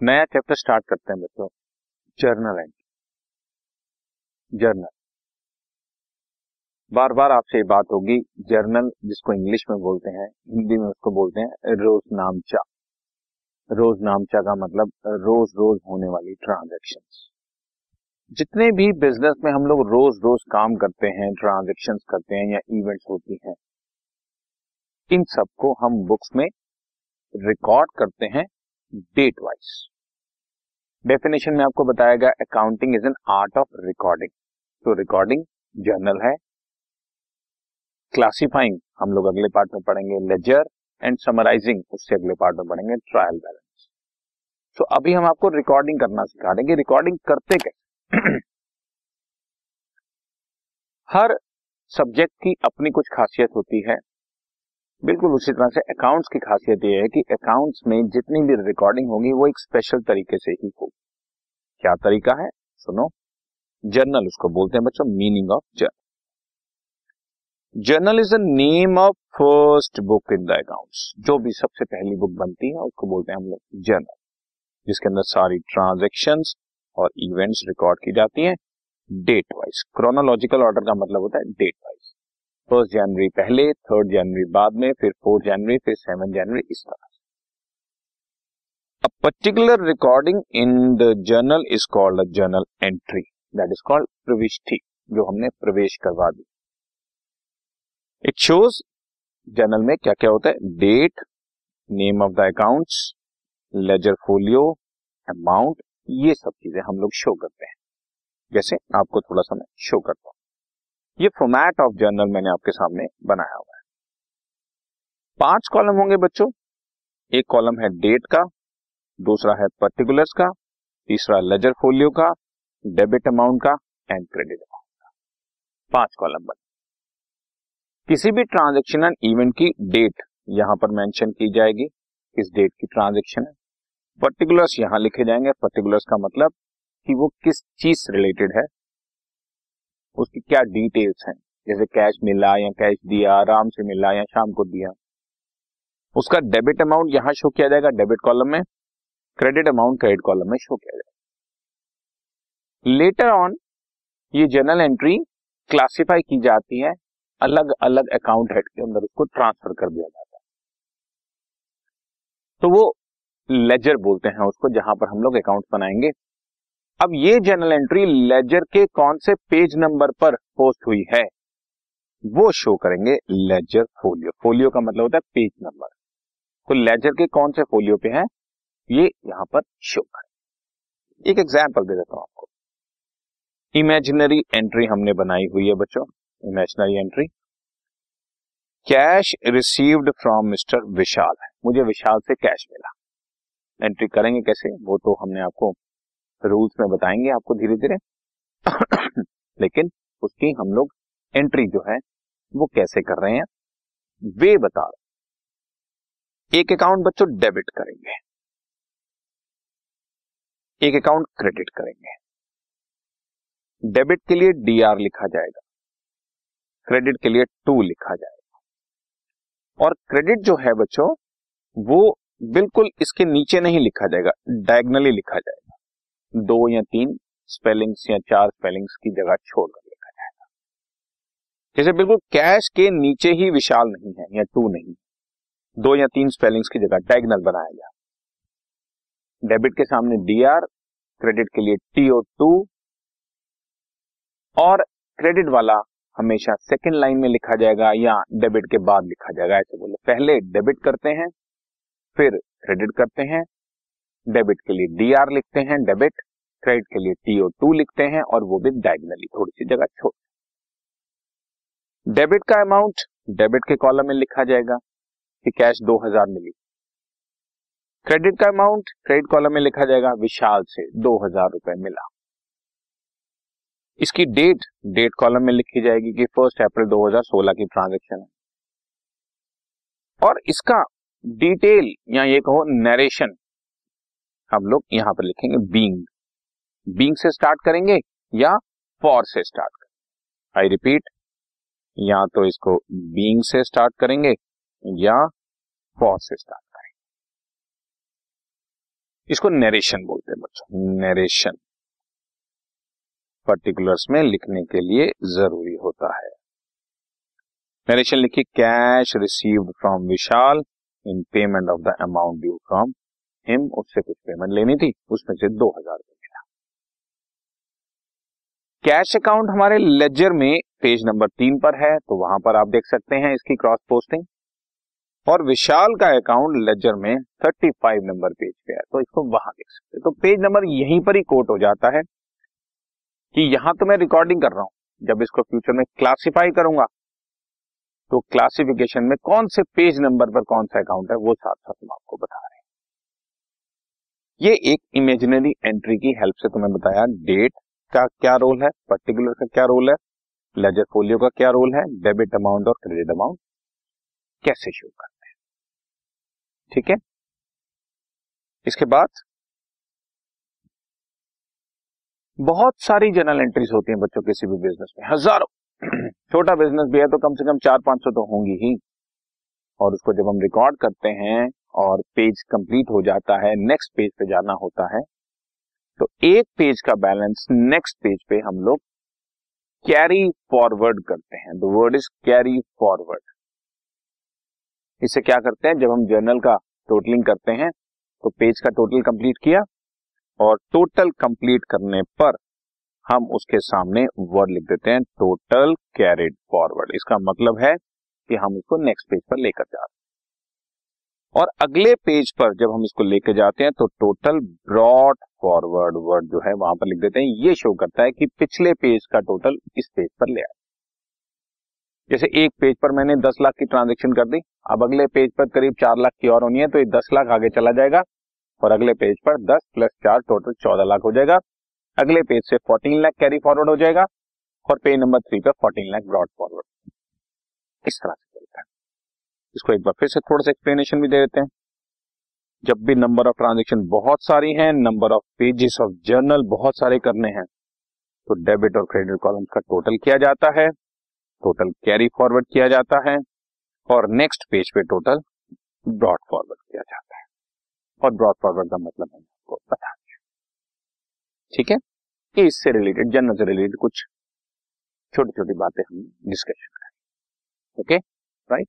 नया chapter start करते हैं बच्चों। जर्नल एंट्री जर्नल बार बार आपसे ये बात होगी जर्नल जिसको इंग्लिश में बोलते हैं, हिंदी में उसको बोलते हैं रोज नामचा रोज नामचा का मतलब रोज रोज होने वाली ट्रांजेक्शन जितने भी बिज़नेस में हम लोग रोज रोज काम करते हैं ट्रांजेक्शन करते हैं या इवेंट्स होती हैं, इन सबको हम बुक्स में रिकॉर्ड करते हैं डेट वाइज डेफिनेशन में आपको बताया गया accounting is an art of recording तो रिकॉर्डिंग जर्नल है. क्लासिफाइंग हम लोग अगले पार्ट में पढ़ेंगे लेजर एंड समराइजिंग उससे अगले पार्ट में पढ़ेंगे ट्रायल बैलेंस तो अभी हम आपको रिकॉर्डिंग करना सिखा देंगे रिकॉर्डिंग करते कैसे? हर सब्जेक्ट की अपनी कुछ खासियत होती है. बिल्कुल उसी तरह से अकाउंट्स की खासियत यह है कि अकाउंट्स में जितनी भी रिकॉर्डिंग होगी, वो एक स्पेशल तरीके से ही होगी। क्या तरीका है? सुनो। जर्नल उसको बोलते हैं बच्चों meaning of journal journal is name of first book in the accounts जो भी सबसे पहली बुक बनती है, उसको बोलते हैं हम लोग जर्नल जिसके अंदर सारी ट्रांजेक्शन और इवेंट्स रिकॉर्ड की जाती हैं डेट वाइज क्रोनोलॉजिकल ऑर्डर का मतलब होता है डेट वाइज फ़र्स्ट जनवरी पहले, थर्ड जनवरी बाद में, फिर फोर्थ जनवरी, फिर सेवन जनवरी, इस तरह a particular recording in the journal is called a journal entry that is called प्रविष्टि जो हमने प्रवेश करवा दी। इट शोज़ जर्नल में क्या क्या होता है? Date name of the accounts ledger folio amount ये सब चीज़ें हम लोग शो करते हैं। जैसे आपको थोड़ा सा मैं शो करता हूँ। ये फॉर्मेट ऑफ़ जर्नल मैंने आपके सामने बनाया हुआ है। पाँच कॉलम होंगे बच्चों। एक कॉलम है डेट का, दूसरा है पर्टिकुलर्स का, तीसरा लेजर फोलियो का डेबिट अमाउंट का एंड क्रेडिट अमाउंट का। पाँच कॉलम बने। किसी भी ट्रांजेक्शन एंड इवेंट की डेट यहाँ पर मेंशन की जाएगी। किस डेट की ट्रांजेक्शन है। पर्टिकुलर्स यहाँ लिखे जाएँगे। पर्टिकुलर्स का मतलब कि वो किस चीज़ से रिलेटेड है। उसकी क्या डिटेल्स हैं? जैसे कैश मिला या कैश दिया, आराम से मिला या शाम को दिया। उसका डेबिट अमाउंट यहाँ शो किया जाएगा डेबिट कॉलम में। क्रेडिट अमाउंट क्रेडिट कॉलम में शो किया जाएगा। लेटर ऑन ये जर्नल एंट्री क्लासिफाई की जाती है। अलग अलग अकाउंट हेड के अंदर उसको ट्रांसफ़र कर दिया जाता है। तो वो लेजर बोलते हैं उसको, जहाँ पर हम लोग अकाउंट बनाएँगे। अब ये जर्नल एंट्री लेजर के कौन से पेज नंबर पर पोस्ट हुई है? वो शो करेंगे लेजर फोलियो फोलियो का मतलब होता है पेज नंबर तो लेजर के कौन से फोलियो पे है? ये यहाँ पर शो करें। एक एग्ज़ाम्पल दे देता हूँ आपको। इमेजिनरी एंट्री हमने बनाई हुई है बच्चों। Imaginary entry cash received from mister Vishal है। मुझे विशाल से कैश मिला। एंट्री करेंगे कैसे? वो तो हमने आपको रूल्स में बताएँगे आपको धीरे धीरे। लेकिन उसकी हम लोग एंट्री जो है, वो कैसे कर रहे हैं, वे बता रहे एक अकाउंट बच्चों डेबिट करेंगे। एक अकाउंट क्रेडिट करेंगे। डेबिट के लिए डी आर लिखा जाएगा। क्रेडिट के लिए टू लिखा जाएगा। और क्रेडिट जो है बच्चों, वो बिल्कुल इसके नीचे नहीं लिखा जाएगा डायगनली लिखा जाएगा। दो या तीन स्पेलिंग्स या चार स्पेलिंग्स की जगह छोड़कर लिखा जाएगा। जैसे बिल्कुल कैश के नीचे ही विशाल नहीं है या टू नहीं, दो या तीन स्पेलिंग्स की जगह डायगनल बनाया गया। डेबिट के सामने डी आर क्रेडिट के लिए टी ओ टू और क्रेडिट वाला हमेशा सेकेंड लाइन में लिखा जाएगा या डेबिट के बाद लिखा जाएगा, ऐसे बोले। पहले डेबिट करते हैं, फिर क्रेडिट करते हैं, डेबिट के लिए डी आर लिखते हैं, डेबिट क्रेडिट के लिए टीओ टू लिखते हैं और वो भी डायगनली थोड़ी सी जगह छोड़। डेबिट का अमाउंट डेबिट के कॉलम में लिखा जाएगा कि कैश दो हज़ार मिली। क्रेडिट का अमाउंट क्रेडिट कॉलम में लिखा जाएगा विशाल से दो हज़ार रुपए मिला। इसकी डेट डेट कॉलम में लिखी जाएगी कि फ़र्स्ट अप्रैल 2016 की ट्रांजेक्शन है। और इसका डिटेल या ये कहो नरेशन हम लोग यहाँ पर लिखेंगे बींग बींग से स्टार्ट करेंगे या फॉर से स्टार्ट करेंगे। आई रिपीट या तो इसको बींग से स्टार्ट करेंगे या फॉर से स्टार्ट करेंगे। इसको नरेशन बोलते हैं बच्चों नरेशन पर्टिकुलर्स में लिखने के लिए ज़रूरी होता है। नरेशन लिखिए cash received from Vishal in payment of the amount due from him उससे कुछ पेमेंट लेनी थी, उसमें से दो हज़ार। कैश अकाउंट हमारे लेजर में पेज नंबर तीन पर है तो वहाँ पर आप देख सकते हैं इसकी क्रॉस पोस्टिंग और विशाल का अकाउंट लेजर में 35 नंबर पेज पे है तो इसको वहाँ देख सकते हैं। तो पेज नंबर यहीं पर ही कोट हो जाता है कि यहाँ तो मैं रिकॉर्डिंग कर रहा हूँ, जब इसको फ्यूचर में क्लासिफाई करूँगा तो क्लासिफिकेशन में कौन से पेज नंबर पर कौन सा अकाउंट है, वो साथ साथ हम आपको बता रहे हैं। ये एक इमेजिनरी एंट्री की हेल्प से तुम्हें बताया डेट का क्या रोल है? पर्टिकुलर का क्या रोल है? लेजर फोलियो का क्या रोल है? डेबिट अमाउंट और क्रेडिट अमाउंट कैसे शो करते हैं? ठीक है? इसके बाद बहुत सारी जनरल एंट्रीज होती हैं बच्चों किसी भी बिज़नेस में। हज़ारों। छोटा बिज़नेस भी है तो कम से कम चार पाँच सौ तो होंगी ही। और उसको जब हम रिकॉर्ड करते हैं और पेज कंप्लीट हो जाता है नेक्स्ट पेज पे जाना होता है तो एक पेज का बैलेंस नेक्स्ट पेज पे हम लोग कैरी फॉरवर्ड करते हैं। The word is carry forward इसे क्या करते हैं? जब हम जर्नल का टोटलिंग करते हैं तो पेज का टोटल कंप्लीट किया और टोटल कंप्लीट करने पर हम उसके सामने वर्ड लिख देते हैं टोटल कैरिड फॉरवर्ड इसका मतलब है कि हम इसको नेक्स्ट पेज पर लेकर जा रहे हैं। और अगले पेज पर जब हम इसको लेके जाते हैं तो टोटल ब्रॉड फॉरवर्ड वर्ड जो है, वहाँ पर लिख देते हैं, ये शो करता है कि पिछले पेज का टोटल इस पेज पर ले आए। जैसे एक पेज पर मैंने दस लाख की ट्रांजेक्शन कर दी, अब अगले पेज पर करीब चार लाख की और होनी है तो ये दस लाख आगे चला जाएगा, और अगले पेज पर दस प्लस चार टोटल चौदह लाख हो जाएगा। अगले पेज से फोर्टीन लाख कैरी फॉरवर्ड हो जाएगा, और पेज नंबर थ्री पर फोर्टीन लाख ब्रॉड फॉरवर्ड इस तरह इसको एक बार फिर से थोड़ा सा एक्सप्लेनेशन भी दे देते हैं। जब भी नंबर ऑफ़ ट्रांजेक्शन बहुत सारी हैं number of pages of journal बहुत सारे करने हैं तो डेबिट और क्रेडिट कॉलम का टोटल किया जाता है टोटल कैरी फॉरवर्ड किया जाता है और नेक्स्ट पेज पे टोटल ब्रॉड फॉरवर्ड किया जाता है। और ब्रॉड फॉरवर्ड का मतलब है आपको बता ठीक है? इससे रिलेटेड जर्नल से रिलेटेड कुछ छोटी छोटी बातें हम डिस्कशन करें okay right